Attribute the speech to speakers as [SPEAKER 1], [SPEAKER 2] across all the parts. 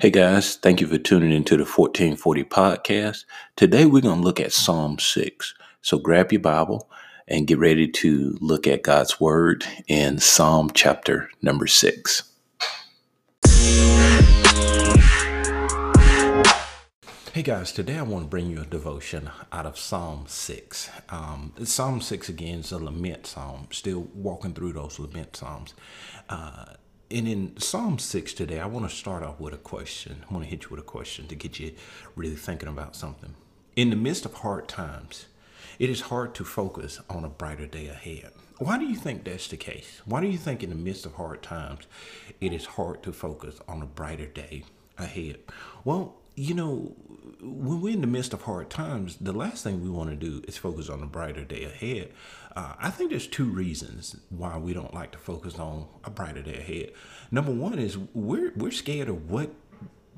[SPEAKER 1] Hey guys, thank you for tuning into the 1440 podcast. Today we're going to look at Psalm 6. So grab your Bible and get ready to look at God's Word in Psalm chapter number 6. Hey guys, today I want to bring you a devotion out of Psalm 6. Um, psalm 6 again is a lament psalm, still walking through those lament psalms. Uh, and in Psalm 6 today, I want to start off with a question. I want to hit you with a question to get you really thinking about something. In the midst of hard times, it is hard to focus on a brighter day ahead. Why do you think that's the case? Why do you think in the midst of hard times, it is hard to focus on a brighter day ahead? Well, you know, when we're in the midst of hard times, the last thing we want to do is focus on a brighter day ahead. Uh, I think there's two reasons why we don't like to focus on a brighter day ahead. Number one is we're we're scared of what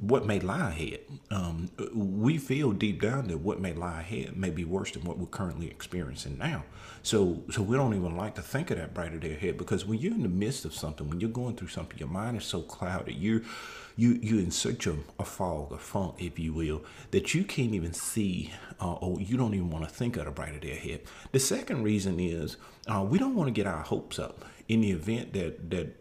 [SPEAKER 1] what may lie ahead. Um, we feel deep down that what may lie ahead may be worse than what we're currently experiencing now. So, so we don't even like to think of that brighter day ahead because when you're in the midst of something, when you're going through something, your mind is so clouded. You're you you're in such a, a fog, a funk, if you will, that you can't even see, uh, or you don't even want to think of the brighter day ahead. The second reason is uh, we don't want to get our hopes up in the event that that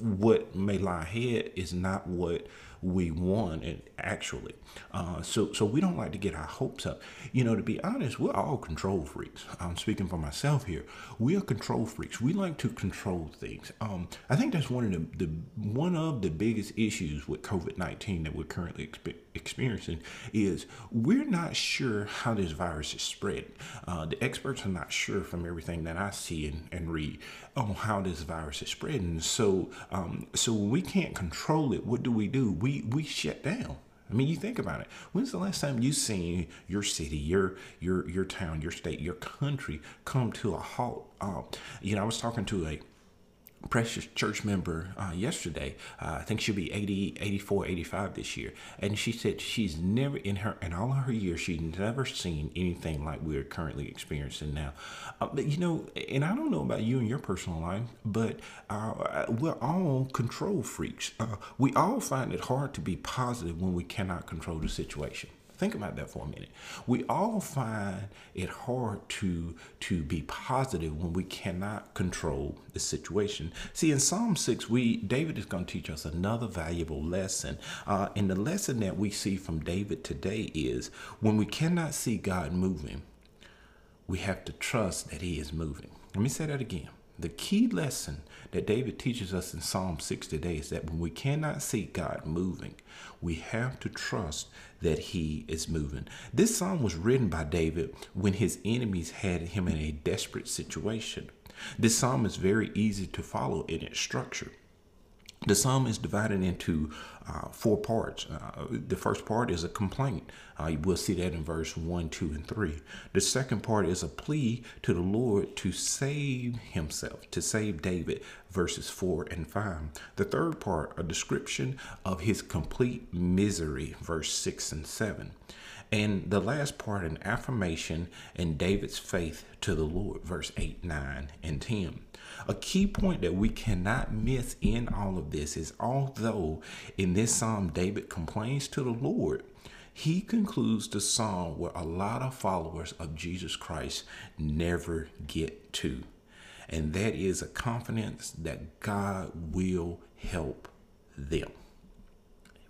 [SPEAKER 1] what may lie ahead is not what we want and actually. Uh, so so we don't like to get our hopes up. You know to be honest we're all control freaks. I'm speaking for myself here. We are control freaks. We like to control things. Um, i think that's one of the, the one of the biggest issues with covid-19 that we're currently expe- experiencing is we're not sure how this virus is spread uh, the experts are not sure from everything that i see and, and read on how this virus is spreading so um, so we can't control it what do we do we we shut down. I mean, you think about it. When's the last time you seen your city, your your your town, your state, your country come to a halt? Uh, you know, I was talking to a precious church member uh, yesterday uh, i think she'll be 80 84 85 this year. And she said she's never in her in all her years she's never seen anything like we're currently experiencing now. Uh, but you know and i don't know about you and your personal life but uh, we're all control freaks. Uh, we all find it hard to be positive when we cannot control the situation Think about that for a minute. We all find it hard to to be positive when we cannot control the situation. See, in Psalm six, we David is going to teach us another valuable lesson. Uh, and the lesson that we see from David today is when we cannot see God moving, we have to trust that He is moving. Let me say that again. The key lesson that David teaches us in Psalm 6 today is that when we cannot see God moving, we have to trust that He is moving. This psalm was written by David when his enemies had him in a desperate situation. This psalm is very easy to follow in its structure. The psalm is divided into uh, four parts. Uh, the first part is a complaint. Uh, we'll see that in verse 1, 2, and 3. The second part is a plea to the Lord to save himself, to save David, verses 4 and 5. The third part, a description of his complete misery, verse 6 and 7. And the last part, an affirmation in David's faith to the Lord, verse 8, 9, and 10. A key point that we cannot miss in all of this is although in this psalm David complains to the Lord, he concludes the psalm where a lot of followers of Jesus Christ never get to. And that is a confidence that God will help them.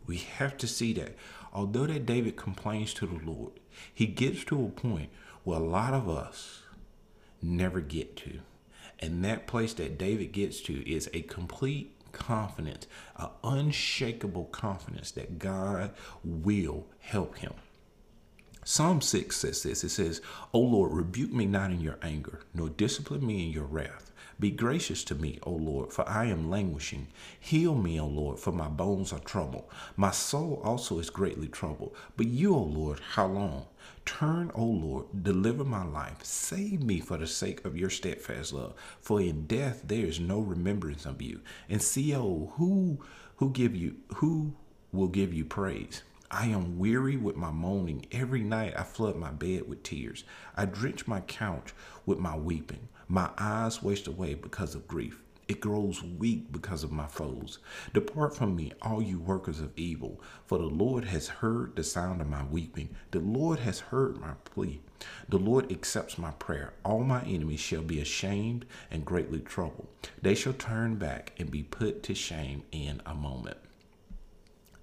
[SPEAKER 1] We have to see that although that David complains to the Lord, he gets to a point where a lot of us never get to. And that place that David gets to is a complete confidence, an unshakable confidence that God will help him. Psalm 6 says this it says, O Lord, rebuke me not in your anger, nor discipline me in your wrath. Be gracious to me, O Lord, for I am languishing. Heal me, O Lord, for my bones are troubled. My soul also is greatly troubled. But you, O Lord, how long? Turn, O Lord, deliver my life. Save me for the sake of your steadfast love. For in death there is no remembrance of you. And see, O who who give you who will give you praise? I am weary with my moaning. Every night I flood my bed with tears. I drench my couch with my weeping. My eyes waste away because of grief. It grows weak because of my foes. Depart from me, all you workers of evil, for the Lord has heard the sound of my weeping. The Lord has heard my plea. The Lord accepts my prayer. All my enemies shall be ashamed and greatly troubled. They shall turn back and be put to shame in a moment.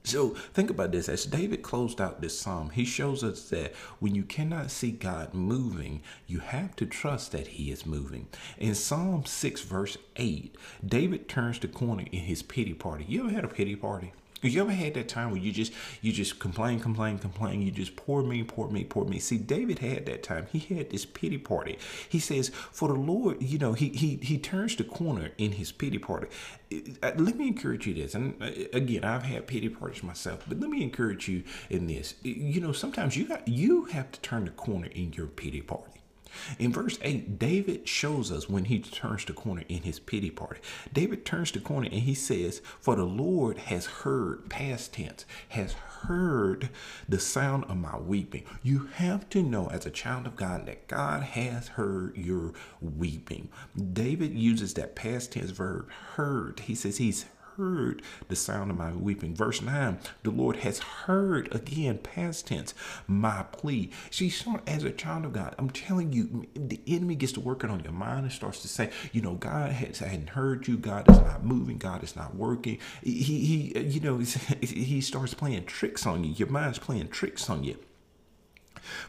[SPEAKER 1] So think about this. As David closed out this psalm, he shows us that when you cannot see God moving, you have to trust that he is moving. In Psalm 6, verse 8, David turns the corner in his pity party. You ever had a pity party? You ever had that time where you just you just complain, complain, complain? You just poor me, poor me, poor me. See, David had that time. He had this pity party. He says, "For the Lord, you know, he he he turns the corner in his pity party." Uh, let me encourage you this, and uh, again, I've had pity parties myself, but let me encourage you in this. You know, sometimes you got you have to turn the corner in your pity party. In verse 8, David shows us when he turns the corner in his pity party. David turns the corner and he says, For the Lord has heard, past tense, has heard the sound of my weeping. You have to know as a child of God that God has heard your weeping. David uses that past tense verb, heard. He says he's heard the sound of my weeping. Verse 9, the Lord has heard, again, past tense, my plea. See, as a child of God, I'm telling you, the enemy gets to working on your mind and starts to say, you know, God has, hadn't heard you. God is not moving. God is not working. He, he you know, he starts playing tricks on you. Your mind's playing tricks on you.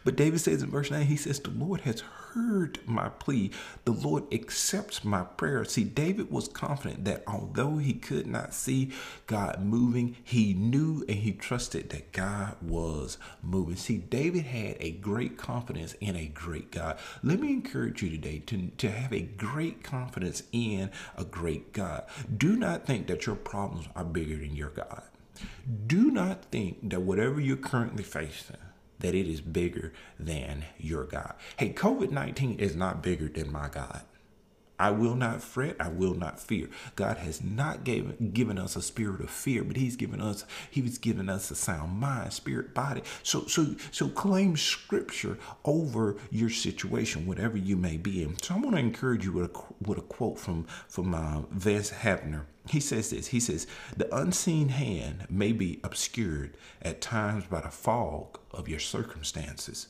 [SPEAKER 1] But David says in verse 9, he says, The Lord has heard my plea. The Lord accepts my prayer. See, David was confident that although he could not see God moving, he knew and he trusted that God was moving. See, David had a great confidence in a great God. Let me encourage you today to, to have a great confidence in a great God. Do not think that your problems are bigger than your God. Do not think that whatever you're currently facing, that it is bigger than your God. Hey, COVID 19 is not bigger than my God. I will not fret. I will not fear. God has not given given us a spirit of fear, but He's given us He's given us a sound mind, spirit, body. So so so claim Scripture over your situation, whatever you may be in. So I want to encourage you with a with a quote from from uh, Vance Havner. He says this. He says the unseen hand may be obscured at times by the fog of your circumstances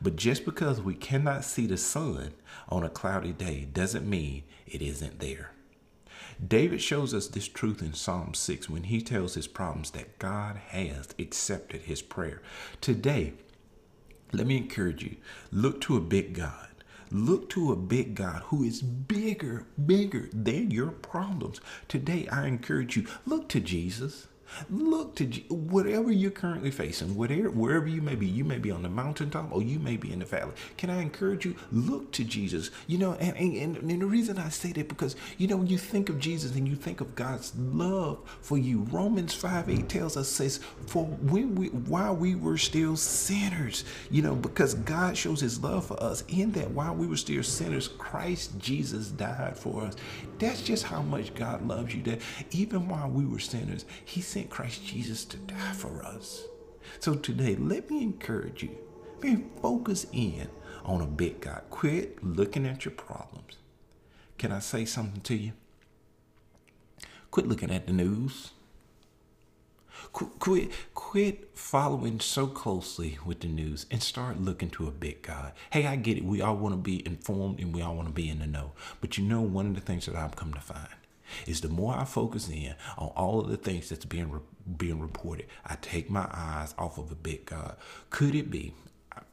[SPEAKER 1] but just because we cannot see the sun on a cloudy day doesn't mean it isn't there. David shows us this truth in Psalm 6 when he tells his problems that God has accepted his prayer. Today, let me encourage you look to a big God. Look to a big God who is bigger, bigger than your problems. Today, I encourage you look to Jesus. Look to whatever you're currently facing, whatever wherever you may be. You may be on the mountaintop or you may be in the valley. Can I encourage you? Look to Jesus. You know, and, and, and the reason I say that because you know when you think of Jesus and you think of God's love for you, Romans 5 8 tells us says, For when we while we were still sinners, you know, because God shows his love for us in that while we were still sinners, Christ Jesus died for us. That's just how much God loves you. That even while we were sinners, He sent Christ Jesus to die for us. So today, let me encourage you. Man, focus in on a big God. Quit looking at your problems. Can I say something to you? Quit looking at the news. Quit, quit following so closely with the news and start looking to a big God. Hey, I get it. We all want to be informed and we all want to be in the know. But you know, one of the things that I've come to find is the more I focus in on all of the things that's being re- being reported, I take my eyes off of a big God. Could it be?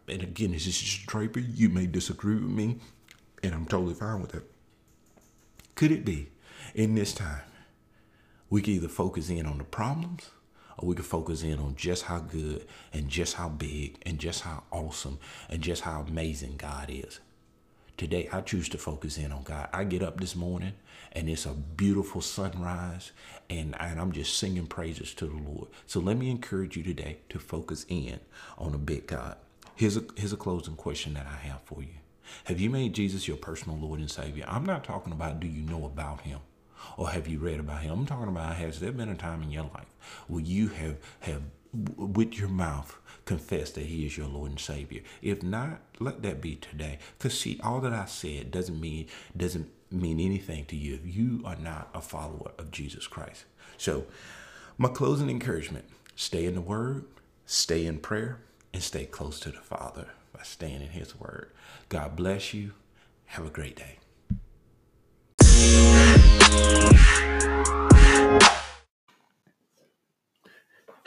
[SPEAKER 1] And again, this is just Draper. You may disagree with me, and I'm totally fine with that. Could it be in this time we can either focus in on the problems or we can focus in on just how good and just how big and just how awesome and just how amazing God is. Today, I choose to focus in on God. I get up this morning and it's a beautiful sunrise, and, and I'm just singing praises to the Lord. So let me encourage you today to focus in on a big God. Here's a, here's a closing question that I have for you Have you made Jesus your personal Lord and Savior? I'm not talking about do you know about Him or have you read about Him? I'm talking about has there been a time in your life where you have, have with your mouth confess that he is your lord and savior if not let that be today because see all that i said doesn't mean doesn't mean anything to you if you are not a follower of Jesus Christ. So, my closing encouragement stay in the Word, stay in prayer, and stay close to the Father by staying in His Word. God bless you. Have a great day.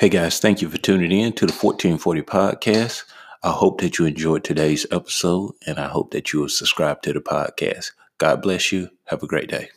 [SPEAKER 1] Hey guys, thank you for tuning in to the 1440 podcast. I hope that you enjoyed today's episode and I hope that you will subscribe to the podcast. God bless you. Have a great day.